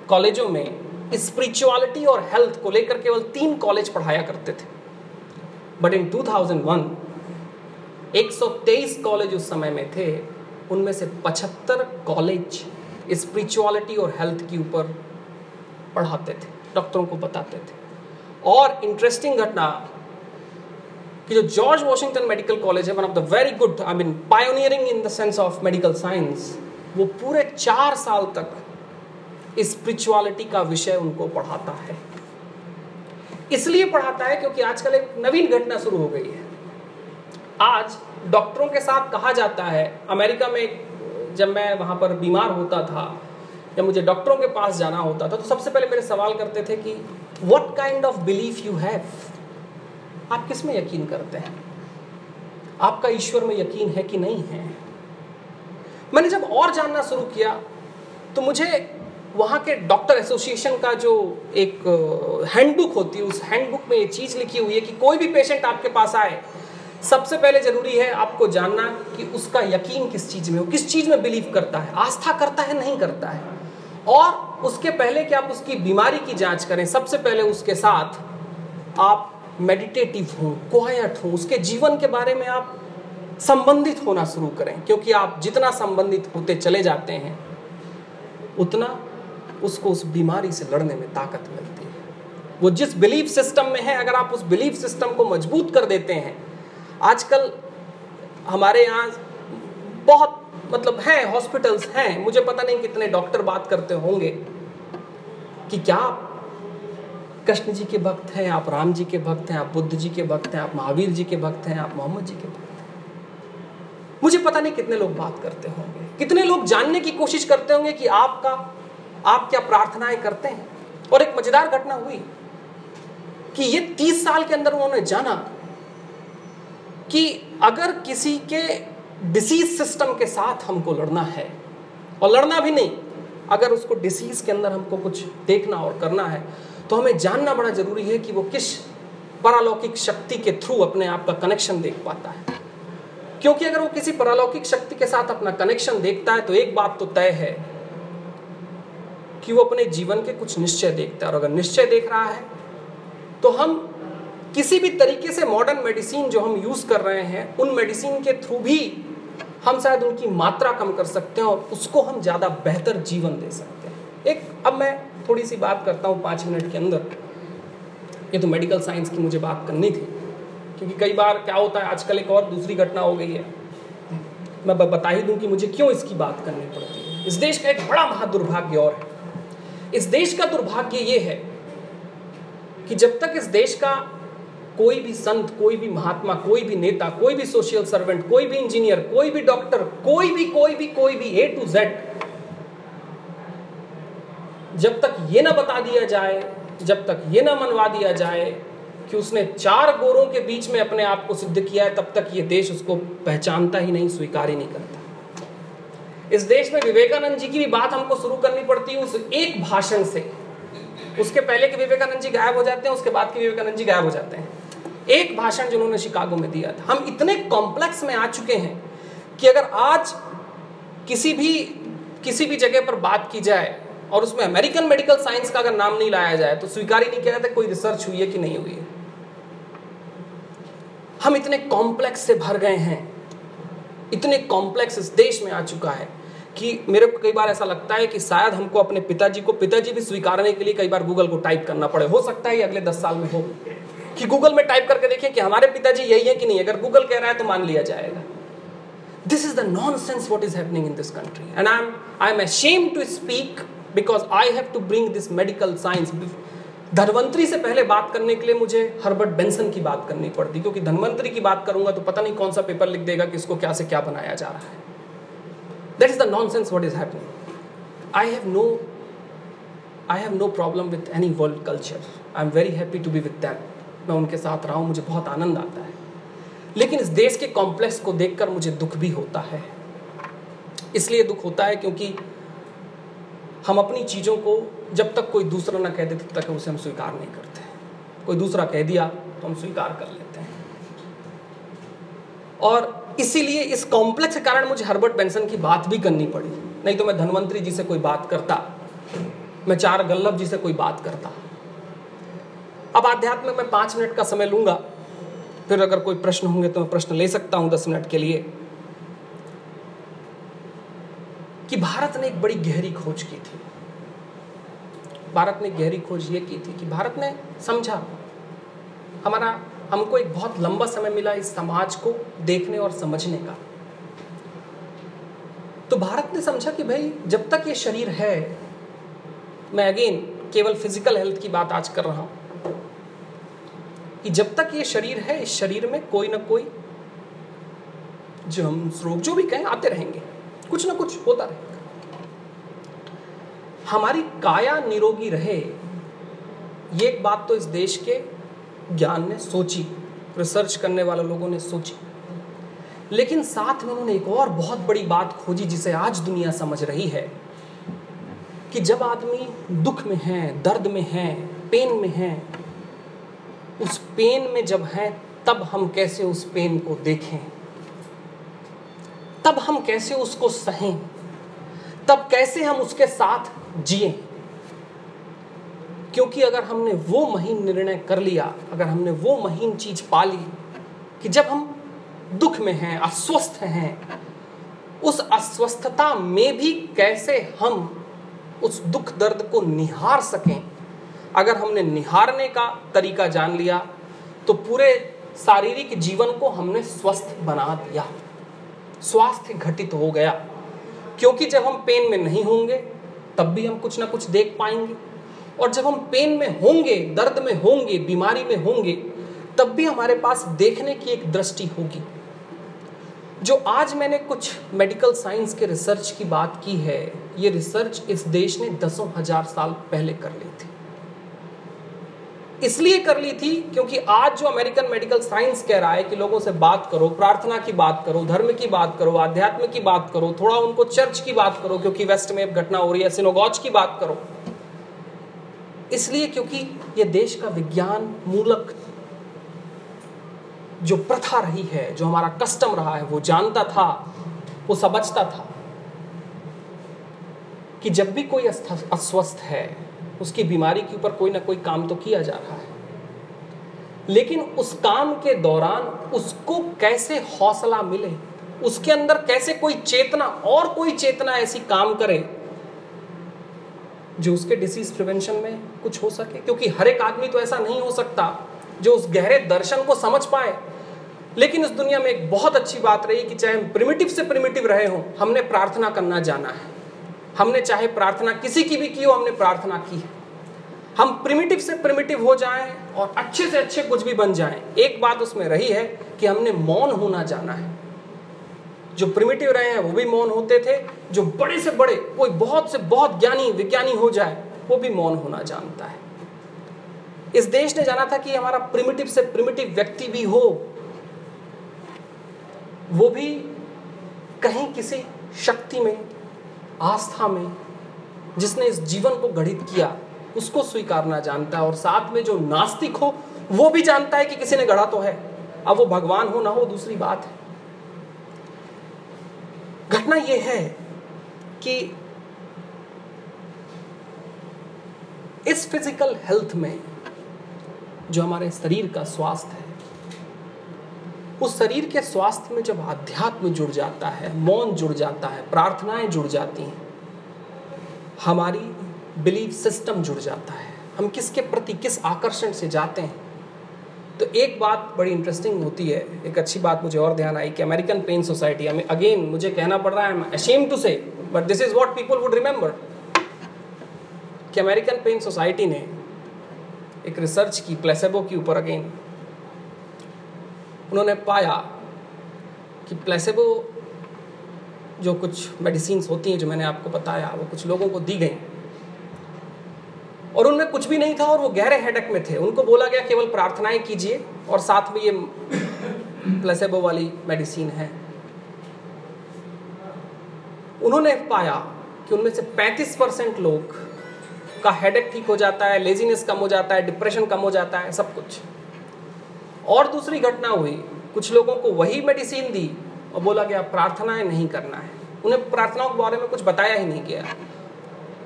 कॉलेजों में स्पिरिचुअलिटी और हेल्थ को लेकर केवल तीन कॉलेज पढ़ाया करते थे। बट इन 2001 123 कॉलेज उस समय में थे, उनमें से 75 कॉलेज स्पिरिचुअलिटी और हेल्थ के ऊपर पढ़ाते थे डॉक्टरों को बताते थे। और इंटरेस्टिंग घटना कि जो जॉर्ज वॉशिंगटन मेडिकल कॉलेज है one of the very good I mean pioneering in the sense of medical science वो पूरे चार साल तक स्पिरिचुअलिटी का विषय उनको पढ़ाता है। इसलिए पढ़ाता है क्योंकि आजकल एक नवीन घटना शुरू हो गई है। आज डॉक्टरों के साथ कहा जाता है, अमेरिका में जब मैं वहाँ पर बीमार होता था, या मुझे डॉक्टरों के पास जाना होता था तो सबसे पहले मेरे सवाल करते थे कि what kind of belief you have आप किसमें यकीन करते हैं? आपका ईश्वर में यकीन है कि नहीं है? मैंने जब और जानना शुरू किया तो मुझे वहाँ के डॉक्टर एसोसिएशन का जो एक हैंडबुक होती है, उस हैंडबुक में ये चीज़ लिखी हुई है कि कोई भी पेशेंट आपके पास आए, सबसे पहले ज़रूरी है आपको जानना कि उसका यकीन किस चीज़ में हो, किस चीज़ में बिलीव करता है, आस्था करता है, नहीं करता है। और उसके पहले कि आप उसकी बीमारी की जाँच करें, सबसे पहले उसके साथ आप मेडिटेटिव हों क्वाइट हों, उसके जीवन के बारे में आप संबंधित होना शुरू करें, क्योंकि आप जितना संबंधित होते चले जाते हैं, उतना उसको उस बीमारी से लड़ने में ताकत मिलती है। वो जिस बिलीफ सिस्टम में है, अगर आप उस बिलीफ सिस्टम को मज़बूत कर देते हैं, आजकल हमारे यहाँ बहुत मतलब हैं, हॉस्पिटल्स हैं, मुझे पता नहीं कितने डॉक्टर बात करते होंगे कि क्या आप कृष्ण जी के भक्त हैं, आप राम जी के भक्त हैं, आप बुद्ध जी के भक्त हैं, आप महावीर जी के भक्त हैं, आप मोहम्मद जी के भक्त हैं। मुझे पता नहीं कितने लोग बात करते होंगे, कितने लोग जानने की कोशिश करते होंगे कि आपका आप क्या प्रार्थनाएँ करते हैं? और एक मज़ेदार घटना हुई कि ये तीस साल के अंदर उन्होंने जाना कि अगर किसी के डिसीज सिस्टम के साथ हमको लड़ना है, और लड़ना भी नहीं, अगर उसको डिसीज के अंदर हमको कुछ देखना और करना है तो हमें जानना बड़ा ज़रूरी है कि वो किस परालौकिक शक्ति के थ्रू अपने आप का कनेक्शन देख पाता है। क्योंकि अगर वो किसी परालौकिक शक्ति के साथ अपना कनेक्शन देखता है तो एक बात तो तय है कि वो अपने जीवन के कुछ निश्चय देखता है। और अगर निश्चय देख रहा है तो हम किसी भी तरीके से मॉडर्न मेडिसिन जो हम यूज़ कर रहे हैं, उन मेडिसिन के थ्रू भी हम शायद उनकी मात्रा कम कर सकते हैं और उसको हम ज़्यादा बेहतर जीवन दे सकते हैं। एक, अब मैं थोड़ी सी बात करता हूँ पाँच मिनट के अंदर। ये तो मेडिकल साइंस की मुझे बात करनी थी, क्योंकि कई बार क्या होता है, आजकल एक और दूसरी घटना हो गई है। मैं बता ही दूँ कि मुझे क्यों इसकी बात करनी पड़ती है। इस देश का एक बड़ा महादुर्भाग्य और है। इस देश का दुर्भाग्य ये है कि जब तक इस देश का कोई भी संत, कोई भी महात्मा, कोई भी नेता, कोई भी सोशल सर्वेंट कोई भी इंजीनियर कोई भी डॉक्टर कोई भी कोई भी कोई भी ए टू जेड जब तक ये ना बता दिया जाए, जब तक ये ना मनवा दिया जाए कि उसने चार गोरों के बीच में अपने आप को सिद्ध किया है, तब तक ये देश उसको पहचानता ही नहीं, स्वीकार ही नहीं करता। इस देश में विवेकानंद जी की भी बात हमको शुरू करनी पड़ती है उस एक भाषण से। उसके पहले के विवेकानंद जी गायब हो जाते हैं, उसके बाद के विवेकानंद जी गायब हो जाते हैं। एक भाषण जिन्होंने शिकागो में दिया था। हम इतने कॉम्प्लेक्स में आ चुके हैं कि अगर आज किसी भी किसी भी जगह पर बात की जाए और उसमें अमेरिकन मेडिकल साइंस का अगर नाम नहीं लाया जाए तो स्वीकार ही नहीं किया जाता कोई रिसर्च हुई है कि नहीं हुई है। हम इतने कॉम्प्लेक्स से भर गए हैं। इतने कॉम्प्लेक्स इस देश में आ चुका है कि मेरे को कई बार ऐसा लगता है कि शायद हमको अपने पिताजी को पिताजी भी स्वीकारने के लिए कई बार गूगल को टाइप करना पड़े। हो सकता है अगले दस साल में हो। कि गूगल में टाइप करके देखें कि हमारे पिताजी यही है कि नहीं। अगर गूगल कह रहा है तो मान लिया जाएगा। This is the nonsense what is happening in this country and I am I am ashamed to speak because I have to bring this medical science Dhanvantari से पहले बात करने के लिए मुझे हर्बर्ट बेंसन की बात करनी पड़ती, क्योंकि धनवंतरी की बात करूँगा तो पता नहीं कौन सा पेपर लिख देगा कि इसको क्या से क्या बनाया जा रहा है। That is the nonsense what is happening I have no I have no problem with any world culture I am very happy to be with that मैं उनके साथ रहा हूँ, मुझे बहुत आनंद आता है। लेकिन इस देश के कॉम्प्लेक्स को देखकर मुझे दुख भी होता है। इसलिए दुख होता है क्योंकि हम अपनी चीज़ों को जब तक कोई दूसरा ना कह दे, तब तक उसे हम स्वीकार नहीं करते कोई दूसरा कह दिया तो हम स्वीकार कर लेते हैं। और इसीलिए इस कॉम्प्लेक्स के कारण मुझे हर्बर्ट बेंसन की बात भी करनी पड़ी। नहीं तो मैं धनवंतरी जी से कोई बात करता, मैं चार गल्लभ जी से कोई बात करता। अब आध्यात्म में मैं पाँच मिनट का समय लूँगा, फिर अगर कोई प्रश्न होंगे तो मैं प्रश्न ले सकता हूँ दस मिनट के लिए। कि भारत ने एक बड़ी गहरी खोज की थी। भारत ने गहरी खोज ये की थी कि भारत ने समझा, हमारा, हमको एक बहुत लंबा समय मिला इस समाज को देखने और समझने का। तो भारत ने समझा कि भाई, जब तक ये शरीर है, मैं अगेन केवल फ़िज़िकल हेल्थ की बात आज कर रहा हूँ, कि जब तक ये शरीर है, इस शरीर में कोई ना कोई जो हम रोग जो भी कहें, आते रहेंगे। कुछ ना कुछ होता रहेगा हमारी काया निरोगी रहे, ये एक बात तो इस देश के ज्ञान ने सोची रिसर्च करने वाले लोगों ने सोची। लेकिन साथ में उन्होंने एक और बहुत बड़ी बात खोजी जिसे आज दुनिया समझ रही है, कि जब आदमी दुख में है, दर्द में है पेन में है, उस पेन में जब हैं, तब हम कैसे उस पेन को देखें? तब हम कैसे उसको सहें? तब कैसे हम उसके साथ जिए? क्योंकि अगर हमने वो महीन निर्णय कर लिया, अगर हमने वो महीन चीज़ पा ली कि जब हम दुख में हैं, अस्वस्थ हैं, उस अस्वस्थता में भी कैसे हम उस दुख दर्द को निहार सकें? अगर हमने निहारने का तरीका जान लिया तो पूरे शारीरिक जीवन को हमने स्वस्थ बना दिया। स्वास्थ्य घटित हो गया। क्योंकि जब हम पेन में नहीं होंगे, तब भी हम कुछ ना कुछ देख पाएँगे। और जब हम पेन में होंगे, दर्द में होंगे, बीमारी में होंगे, तब भी हमारे पास देखने की एक दृष्टि होगी। जो आज मैंने कुछ मेडिकल साइंस के रिसर्च की बात की है, ये रिसर्च इस देश ने दसों हज़ार साल पहले कर ली थी। इसलिए कर ली थी क्योंकि आज जो अमेरिकन मेडिकल साइंस कह रहा है कि लोगों से बात करो, प्रार्थना की बात करो, धर्म की बात करो, आध्यात्म की बात करो, थोड़ा उनको चर्च की बात करो, क्योंकि वेस्ट में घटना हो रही है सिनोगॉज की बात करो। इसलिए क्योंकि ये देश का विज्ञान मूलक जो प्रथा रही है, जो हमारा कस्टम रहा है, वो जानता था, वो समझता था कि जब भी कोई अस्वस्थ है उसकी बीमारी के ऊपर कोई ना कोई काम तो किया जा रहा है। लेकिन उस काम के दौरान उसको कैसे हौसला मिले, उसके अंदर कैसे कोई चेतना, और कोई चेतना ऐसी काम करे, जो उसके डिसीज प्रिवेंशन में कुछ हो सके? क्योंकि हर एक आदमी तो ऐसा नहीं हो सकता, जो उस गहरे दर्शन को समझ पाए। लेकिन इस दुनिया में एक बहुत अच्छी बात रही कि चाहे हम प्रिमिटिव से प्रिमिटिव रहे हों, हमने प्रार्थना करना जाना है। हमने चाहे प्रार्थना किसी की भी की हो, हमने प्रार्थना की है। हम प्रिमिटिव से प्रिमिटिव हो जाएँ और अच्छे से अच्छे कुछ भी बन जाएँ। एक बात उसमें रही है कि हमने मौन होना जाना है। जो प्रिमिटिव रहे हैं, वो भी मौन होते थे। जो बड़े से बड़े, कोई बहुत से बहुत ज्ञानी, विज्ञानी हो जाए, वो भी मौन होना जानता है। इस देश ने जाना था कि हमारा प्रिमिटिव से प्रिमिटिव व्यक्ति भी हो, वो भी कहीं किसी शक्ति में आस्था में जिसने इस जीवन को गढ़ित किया, उसको स्वीकारना जानता है और साथ में जो नास्तिक हो, वो भी जानता है कि किसी ने गढ़ा तो है। अब वो भगवान हो ना हो, दूसरी बात है। घटना यह है कि इस फ़िज़िकल हेल्थ में जो हमारे शरीर का स्वास्थ्य है उस शरीर के स्वास्थ्य में जब अध्यात्म जुड़ जाता है, मौन जुड़ जाता है, प्रार्थनाएँ जुड़ जाती हैं, हमारी बिलीफ सिस्टम जुड़ जाता है। हम किसके प्रति, किस आकर्षण से जाते हैं? तो एक बात बड़ी इंटरेस्टिंग होती है, एक अच्छी बात मुझे और ध्यान आई कि अमेरिकन पेन सोसाइटी हमें अगेन मुझे कहना पड़ रहा है ashamed to say but this is what people would remember कि अमेरिकन पेन सोसाइटी ने एक रिसर्च की प्लेसेबो के ऊपर अगेन उन्होंने पाया कि प्लेसेबो जो कुछ मेडिसिन होती हैं जो मैंने आपको बताया, वो कुछ लोगों को दी गई। और उनमें कुछ भी नहीं था और वो गहरे हेडक में थे। उनको बोला गया, केवल प्रार्थनाएँ कीजिए और साथ में ये प्लेसेबो वाली मेडिसिन है। उन्होंने पाया कि उनमें से 35 परसेंट लोग का हेडेक ठीक हो जाता है लेजीनेस कम हो जाता है डिप्रेशन कम हो जाता है, सब कुछ। और दूसरी घटना हुई। कुछ लोगों को वही मेडिसिन दी और बोला गया प्रार्थनाएँ नहीं करना है। उन्हें प्रार्थनाओं के बारे में कुछ बताया ही नहीं गया।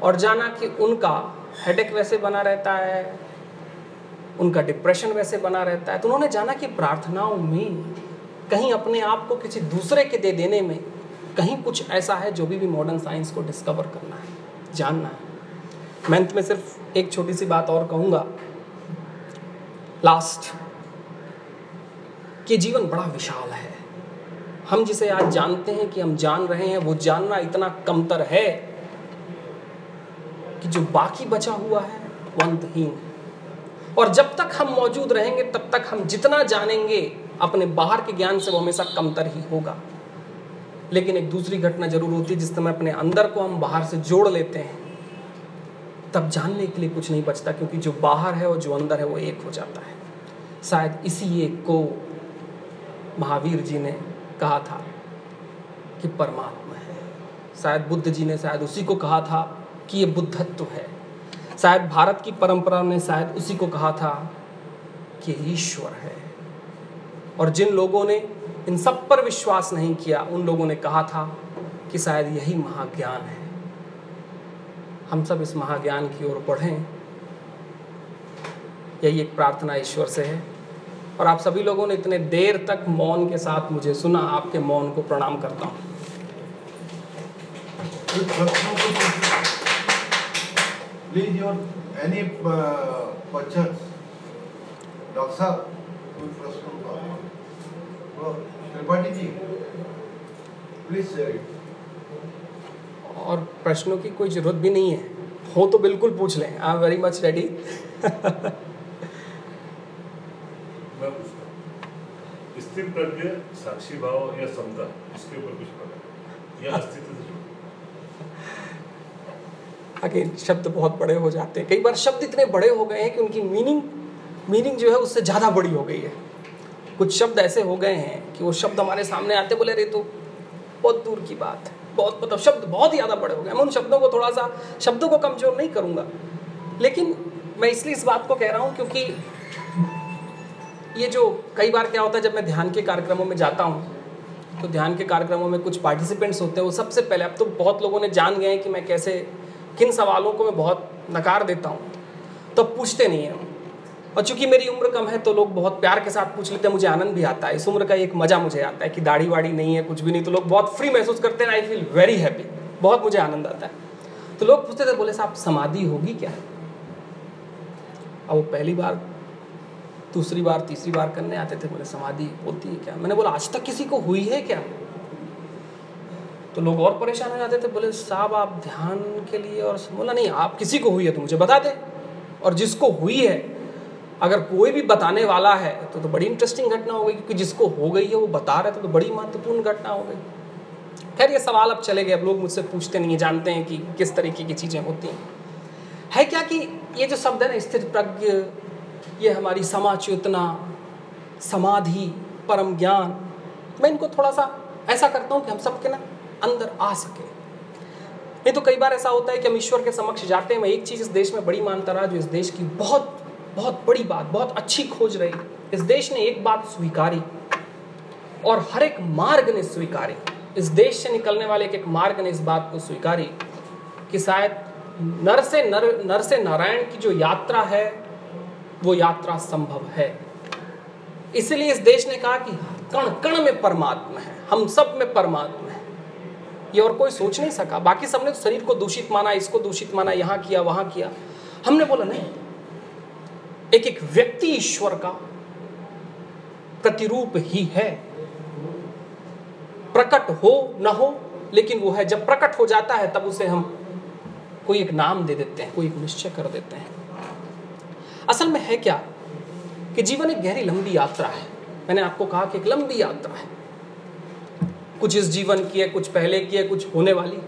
और जाना कि उनका हेडेक वैसे बना रहता है, उनका डिप्रेशन वैसे बना रहता है। तो उन्होंने जाना कि प्रार्थनाओं में कहीं अपने आप को किसी दूसरे के दे देने में कहीं कुछ ऐसा है जो भी भी मॉडर्न साइंस को डिस्कवर करना है, जानना है। मैं में सिर्फ़ एक छोटी सी बात और कहूँगा। लास्ट कि जीवन बड़ा विशाल है। हम जिसे आज जानते हैं कि हम जान रहे हैं, वो जानना इतना कमतर है कि जो बाकी बचा हुआ है, वो अंतहीन है। और जब तक हम मौजूद रहेंगे, तब तक हम जितना जानेंगे, अपने बाहर के ज्ञान से वो हमेशा कमतर ही होगा। लेकिन एक दूसरी घटना ज़रूर होती है, जिस समय अपने अंदर को हम बाहर से जोड़ लेते हैं, तब जानने के लिए कुछ नहीं बचता, क्योंकि जो बाहर है और जो अंदर है, वो एक हो जाता है। शायद इसी एक को महावीर जी ने कहा था कि परमात्मा है। शायद बुद्ध जी ने शायद उसी को कहा था कि ये बुद्धत्व है। शायद भारत की परंपरा ने शायद उसी को कहा था कि ईश्वर है। और जिन लोगों ने इन सब पर विश्वास नहीं किया, उन लोगों ने कहा था कि शायद यही महाज्ञान है। हम सब इस महाज्ञान की ओर बढ़ें। यही एक प्रार्थना ईश्वर से है। और आप सभी लोगों ने इतने देर तक मौन के साथ मुझे सुना आपके मौन को प्रणाम करता हूँ। Uh, डॉक्टर साहब कोई प्रश्न होगा त्रिपाठी जी प्लीज़ शेयर और प्रश्नों की कोई ज़रूरत भी नहीं है। हो तो बिल्कुल पूछ लें। I am very much ready स्थिर प्रज्ञ साक्षी भाव या समता, इसके ऊपर कुछ या अस्तित्व से अगेन शब्द बहुत बड़े हो जाते हैं। कई बार शब्द इतने बड़े हो गए हैं कि उनकी मीनिंग मीनिंग जो है उससे ज़्यादा बड़ी हो गई है। कुछ शब्द ऐसे हो गए हैं कि वो शब्द हमारे सामने आते बोले रे तो बहुत दूर की बात है। बहुत मतलब शब्द बहुत ज़्यादा बड़े हो गए मैं उन शब्दों को थोड़ा सा, शब्दों को कमज़ोर नहीं करूँगा। लेकिन मैं इसलिए इस बात को कह रहा हूँ क्योंकि ये जो कई बार क्या होता है, जब मैं ध्यान के कार्यक्रमों में जाता हूँ तो ध्यान के कार्यक्रमों में कुछ पार्टिसिपेंट्स होते हैं, वो सबसे पहले, अब तो बहुत लोगों ने जान गए हैं कि मैं कैसे, किन सवालों को मैं बहुत नकार देता हूँ। तो पूछते नहीं हैं और चूँकि मेरी उम्र कम है तो लोग बहुत प्यार के साथ पूछ लेते हैं, मुझे आनंद भी आता है। इस उम्र का एक मज़ा मुझे आता है कि दाढ़ी वाड़ी नहीं है, कुछ भी नहीं तो लोग बहुत फ्री महसूस करते हैं आई फील वेरी हैप्पी बहुत मुझे आनंद आता है। तो लोग पूछते थे, बोले साहब, समाधि होगी क्या? अब वो पहली बार दूसरी बार, तीसरी बार करने आते थे, बोले, समाधि होती है क्या? मैंने बोला, आज तक किसी को हुई है क्या? तो लोग और परेशान हो जाते थे, बोले, साहब, आप ध्यान के लिए और बोला, नहीं, आप किसी को हुई है तो मुझे बता दें। और जिसको हुई है, अगर कोई भी बताने वाला है तो तो बड़ी इंटरेस्टिंग घटना हो गई, क्योंकि जिसको हो गई है, वो बता रहे थे तो बड़ी महत्वपूर्ण घटना हो गई। खैर, ये सवाल अब चले गए, अब लोग मुझसे पूछते नहीं जानते हैं कि किस तरीके की चीज़ें होती हैं। है क्या कि ये जो शब्द है ना, स्थिर प्रज्ञ ये हमारी समाचेतना, समाधि, परम ज्ञान। मैं इनको थोड़ा सा ऐसा करता हूँ कि हम सबके ना अंदर आ सके। नहीं तो कई बार ऐसा होता है कि हम ईश्वर के समक्ष जाते हैं, मैं एक चीज़ इस देश में बड़ी मानता रहा, जो इस देश की बहुत बहुत बड़ी बात, बहुत अच्छी खोज रही। इस देश ने एक बात स्वीकारी और हर एक मार्ग ने स्वीकारी। इस देश से निकलने वाले एक एक मार्ग ने इस बात को स्वीकारी कि शायद नर से नर नर से नारायण की जो यात्रा है वो यात्रा संभव है। इसलिए इस देश ने कहा कि कण कण में परमात्मा है, हम सब में परमात्मा है। ये और कोई सोच नहीं सका। बाकी सबने तो शरीर को दूषित माना, इसको दूषित माना, यहाँ किया, वहाँ किया। हमने बोला, नहीं, एक एक व्यक्ति ईश्वर का प्रतिरूप ही है। प्रकट हो, न हो, लेकिन वो है। जब प्रकट हो जाता है, तब उसे हम कोई एक नाम दे देते हैं, कोई एक निश्चय कर देते हैं। असल में है क्या कि जीवन एक गहरी, लंबी यात्रा है। मैंने आपको कहा कि एक लंबी यात्रा है। कुछ इस जीवन की है, कुछ पहले की है, कुछ होने वाली।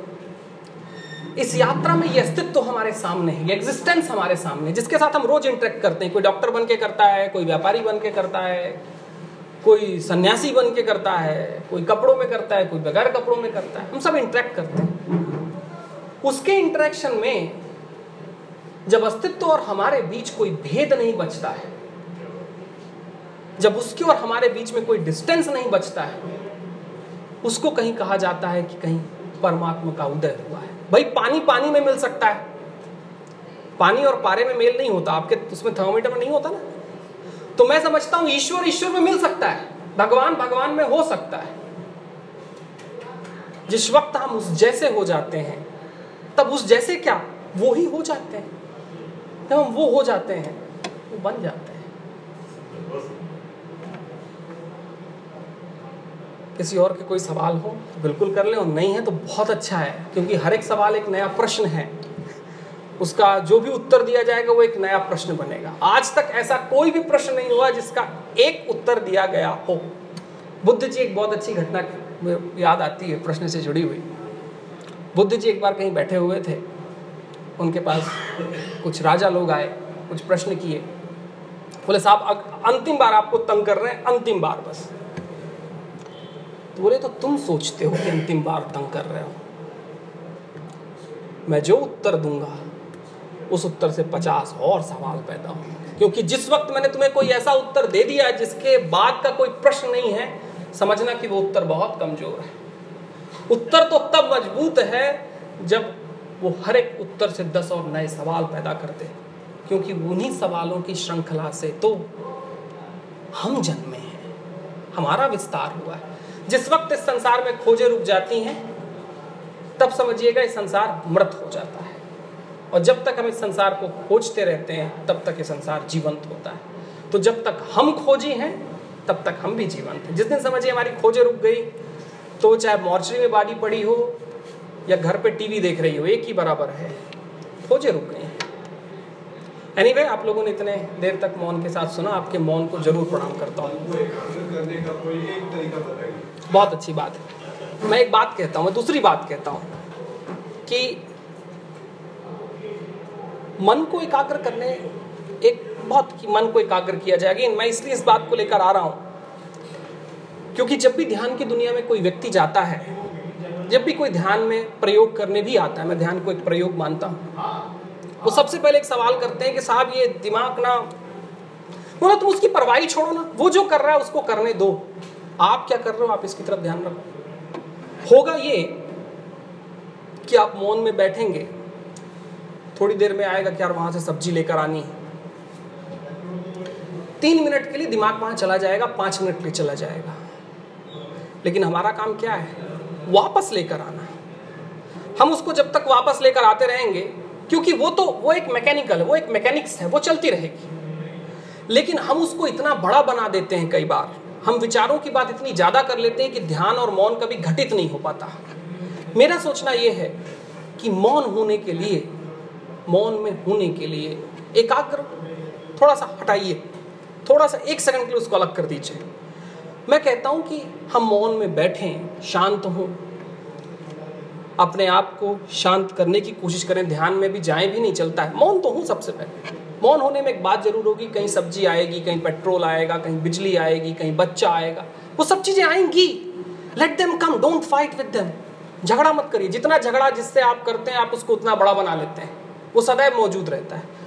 इस यात्रा में ये अस्तित्व तो हमारे सामने है, ये एग्जिस्टेंस हमारे सामने है, जिसके साथ हम रोज इंटरेक्ट करते हैं। कोई डॉक्टर बन के करता है, कोई व्यापारी बन के करता है, कोई सन्यासी बन के करता है, कोई कपड़ों में करता है, कोई बगैर कपड़ों में करता है। हम सब इंटरेक्ट करते हैं। उसके इंटरेक्शन में जब अस्तित्व और हमारे बीच कोई भेद नहीं बचता है, जब उसके और हमारे बीच में कोई डिस्टेंस नहीं बचता है, उसको कहीं कहा जाता है कि कहीं परमात्मा का उदय हुआ है। भाई, पानी पानी में मिल सकता है। पानी और पारे में मेल नहीं होता। आपके उसमें थर्मोमीटर में नहीं होता ना? तो मैं समझता हूँ ईश्वर ईश्वर में मिल सकता है। भगवान भगवान में हो सकता है। जिस वक्त हम उस जैसे हो जाते हैं, तब उस जैसे क्या? वो ही हो जाते हैं। जब हम वो हो जाते हैं, वो बन जाते हैं। किसी और के कोई सवाल हो तो बिल्कुल कर ले, और नहीं है तो बहुत अच्छा है, क्योंकि हर एक सवाल एक नया प्रश्न है। उसका जो भी उत्तर दिया जाएगा, वो एक नया प्रश्न बनेगा। आज तक ऐसा कोई भी प्रश्न नहीं हुआ जिसका एक उत्तर दिया गया हो। बुद्ध जी एक बहुत अच्छी घटना याद आती है, प्रश्न से जुड़ी हुई। बुद्ध जी एक बार कहीं बैठे हुए थे उनके पास कुछ राजा लोग आए, कुछ प्रश्न किए। बोले, साहब अंतिम बार आपको तंग कर रहे हैं, अंतिम बार बस। तो बोले तो तुम सोचते हो कि अंतिम बार तंग कर रहे हो? मैं जो उत्तर दूँगा, उस उत्तर से पचास और सवाल पैदा होंगे। क्योंकि जिस वक्त मैंने तुम्हें कोई ऐसा उत्तर दे दिया जिसके बाद का कोई प्रश्न नहीं है, समझना कि वो उत्तर बहुत कमज़ोर है। उत्तर तो तब मज़बूत है जब वो हर एक उत्तर से दस और नए सवाल पैदा करते हैं, क्योंकि उन्हीं सवालों की श्रृंखला से तो हम जन्मे हैं। हमारा विस्तार हुआ है। जिस वक्त इस संसार में खोजें रुक जाती हैं, तब समझिएगा इस संसार मृत हो जाता है। और जब तक हम इस संसार को खोजते रहते हैं, तब तक ये संसार जीवंत होता है। तो जब तक हम खोजी हैं, तब तक हम भी जीवंत हैं। जिस दिन समझिए हमारी खोजें रुक गई तो चाहे मॉर्चरी में बाडी पड़ी हो या घर पे टीवी देख रही हो एक ही बराबर है। खोजें रुक गई एनीवे anyway, आप लोगों ने इतने देर तक मौन के साथ सुना आपके मौन को ज़रूर प्रणाम करता हूँ। बहुत अच्छी बात है। मैं एक बात कहता हूँ मैं दूसरी बात कहता हूँ कि मन को एकाग्र करने एक बहुत कि मन को एकाग्र किया जाएगा मैं इसलिए इस बात को लेकर आ रहा हूँ क्योंकि जब भी ध्यान की दुनिया में कोई व्यक्ति जाता है जब भी कोई ध्यान में प्रयोग करने भी आता है, मैं ध्यान को एक प्रयोग मानता हूँ। वो सबसे पहले एक सवाल करते हैं कि साहब, ये दिमाग ना बोला तुम उसकी परवाही छोड़ो ना। वो जो कर रहा है, उसको करने दो। आप क्या कर रहे हो? आप इसकी तरफ़ ध्यान रखो। होगा ये कि आप मौन में बैठेंगे, थोड़ी देर में आएगा कि यार वहाँ से सब्ज़ी लेकर आनी है। तीन मिनट के लिए दिमाग वहाँ चला जाएगा, पाँच मिनट के लिए चला जाएगा। लेकिन हमारा काम क्या है? वापस लेकर आना है। हम उसको जब तक वापस लेकर आते रहेंगे, क्योंकि वो तो वो एक मैकेनिकल है वो एक मैकेनिक्स है, वो चलती रहेगी। लेकिन हम उसको इतना बड़ा बना देते हैं कई बार। हम विचारों की बात इतनी ज़्यादा कर लेते हैं कि ध्यान और मौन कभी घटित नहीं हो पाता। मेरा सोचना ये है कि मौन होने के लिए, मौन में होने के लिए एकाग्र थोड़ा सा हटाइए। थोड़ा सा एक सेकंड के लिए उसको अलग कर दीजिए। मैं कहता हूँ कि हम मौन में बैठें, शांत हों। अपने आप को शांत करने की कोशिश करें, ध्यान में भी जाए भी नहीं, चलता है। मौन तो हूँ सबसे पहले। मौन होने में एक बात ज़रूर होगी, कहीं सब्ज़ी आएगी, कहीं पेट्रोल आएगा, कहीं बिजली आएगी, कहीं बच्चा आएगा। वो सब चीज़ें आएँगी। Let them come don't fight with them झगड़ा मत करिए। जितना झगड़ा जिससे आप करते हैं, आप उसको उतना बड़ा बना लेते हैं। वो सदैव मौजूद रहता है।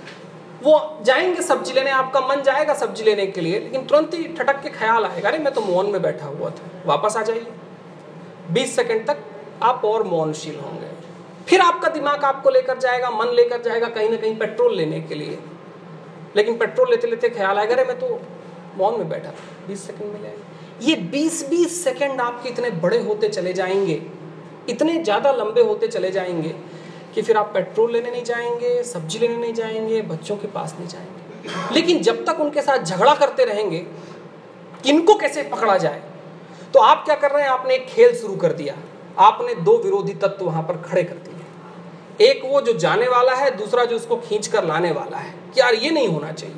वो जाएँगे सब्ज़ी लेने, आपका मन जाएगा सब्ज़ी लेने के लिए, लेकिन तुरंत ही ठटक के ख्याल आएगा, अरे, मैं तो मौन में बैठा हुआ था। वापस आ जाइए। बीस सेकंड तक आप और मौनशील होंगे। फिर आपका दिमाग आपको लेकर जाएगा, मन लेकर जाएगा कहीं ना कहीं पेट्रोल लेने के लिए। लेकिन पेट्रोल लेते लेते ख्याल आएगा, अरे, मैं तो मौन में बैठा था। बीस सेकंड मिले ये बीस बीस सेकेंड आपके इतने बड़े होते चले जाएँगे, इतने ज़्यादा लंबे होते चले जाएँगे कि फिर आप पेट्रोल लेने नहीं जाएँगे, सब्ज़ी लेने नहीं जाएँगे, बच्चों के पास नहीं जाएँगे। लेकिन जब तक उनके साथ झगड़ा करते रहेंगे, इनको कैसे पकड़ा जाए? तो आप क्या कर रहे हैं? आपने एक खेल शुरू कर दिया। आपने दो विरोधी तत्व वहाँ पर खड़े कर दिए। एक वो जो जाने वाला है, दूसरा जो उसको खींच कर लाने वाला है। यार, ये नहीं होना चाहिए।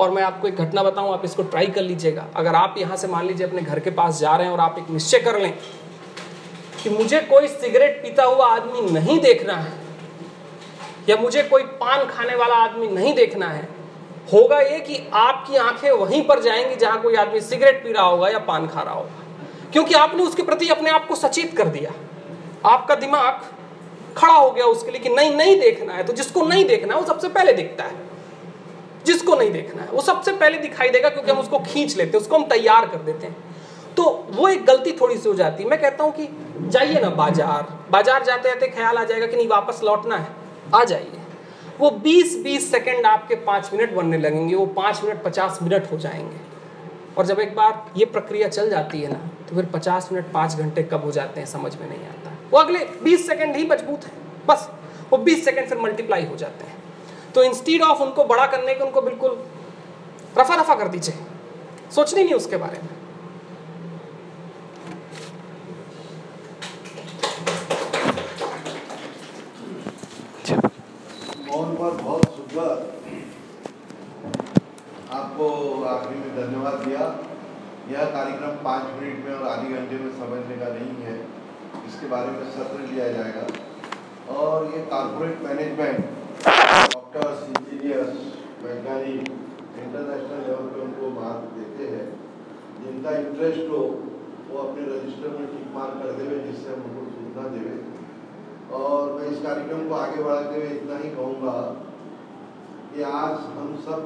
और मैं आपको एक घटना बताऊँ, आप इसको ट्राई कर लीजिएगा। अगर आप यहाँ से मान लीजिए अपने घर के पास जा रहे हैं और आप एक निश्चय कर लें कि मुझे कोई सिगरेट पीता हुआ आदमी नहीं देखना है, या मुझे कोई पान खाने वाला आदमी नहीं देखना है, होगा ये कि आपकी आँखें वहीं पर जाएँगी जहाँ कोई आदमी सिगरेट पी रहा होगा या पान खा रहा होगा। क्योंकि आपने उसके प्रति अपने आप को सचेत कर दिया। आपका दिमाग खड़ा हो गया उसके लिए कि नहीं नहीं देखना है तो जिसको नहीं देखना है, वो सबसे पहले दिखता है। जिसको नहीं देखना है, वो सबसे पहले दिखाई देगा क्योंकि हम उसको खींच लेते हैं, उसको हम तैयार कर देते हैं। तो वो एक गलती थोड़ी सी हो जाती है। मैं कहता हूँ कि जाइए ना बाज़ार। बाज़ार जाते जाते ख्याल आ जाएगा कि नहीं, वापस लौटना है। आ जाइए। वो 20-20 सेकंड आपके पाँच मिनट बनने लगेंगे, वो पाँच मिनट, पचास मिनट हो जाएँगे। और जब एक बार ये प्रक्रिया चल जाती है ना तो फिर पचास मिनट, पाँच घंटे कब हो जाते हैं, समझ में नहीं आता। वो अगले बीस सेकेंड ही मज़बूत है, बस। वो बीस सेकेंड फिर मल्टीप्लाई हो जाते हैं। तो इंस्टीड ऑफ़ उनको बड़ा करने के, उनको बिल्कुल रफा रफा कर दीजिए। सोचनी नहीं उसके बारे में मौन पर बहुत सुंदर आपको आखिरी में धन्यवाद दिया। यह कार्यक्रम पाँच मिनट में और आधे घंटे में समझने का नहीं है। इसके बारे में सत्र लिया जाएगा। और ये कॉरपोरेट मैनेजमेंट डॉक्टर्स इंजीनियर्स वैज्ञानिक इंटरनेशनल लेवल पे उनको मार्क देते हैं। जिनका इंटरेस्ट हो, वो अपने रजिस्टर में टिक मार्क कर देवे, जिससे हम उनको सुविधा देवे। और मैं इस कार्यक्रम को आगे बढ़ाते हुए इतना ही कहूँगा कि आज हम सब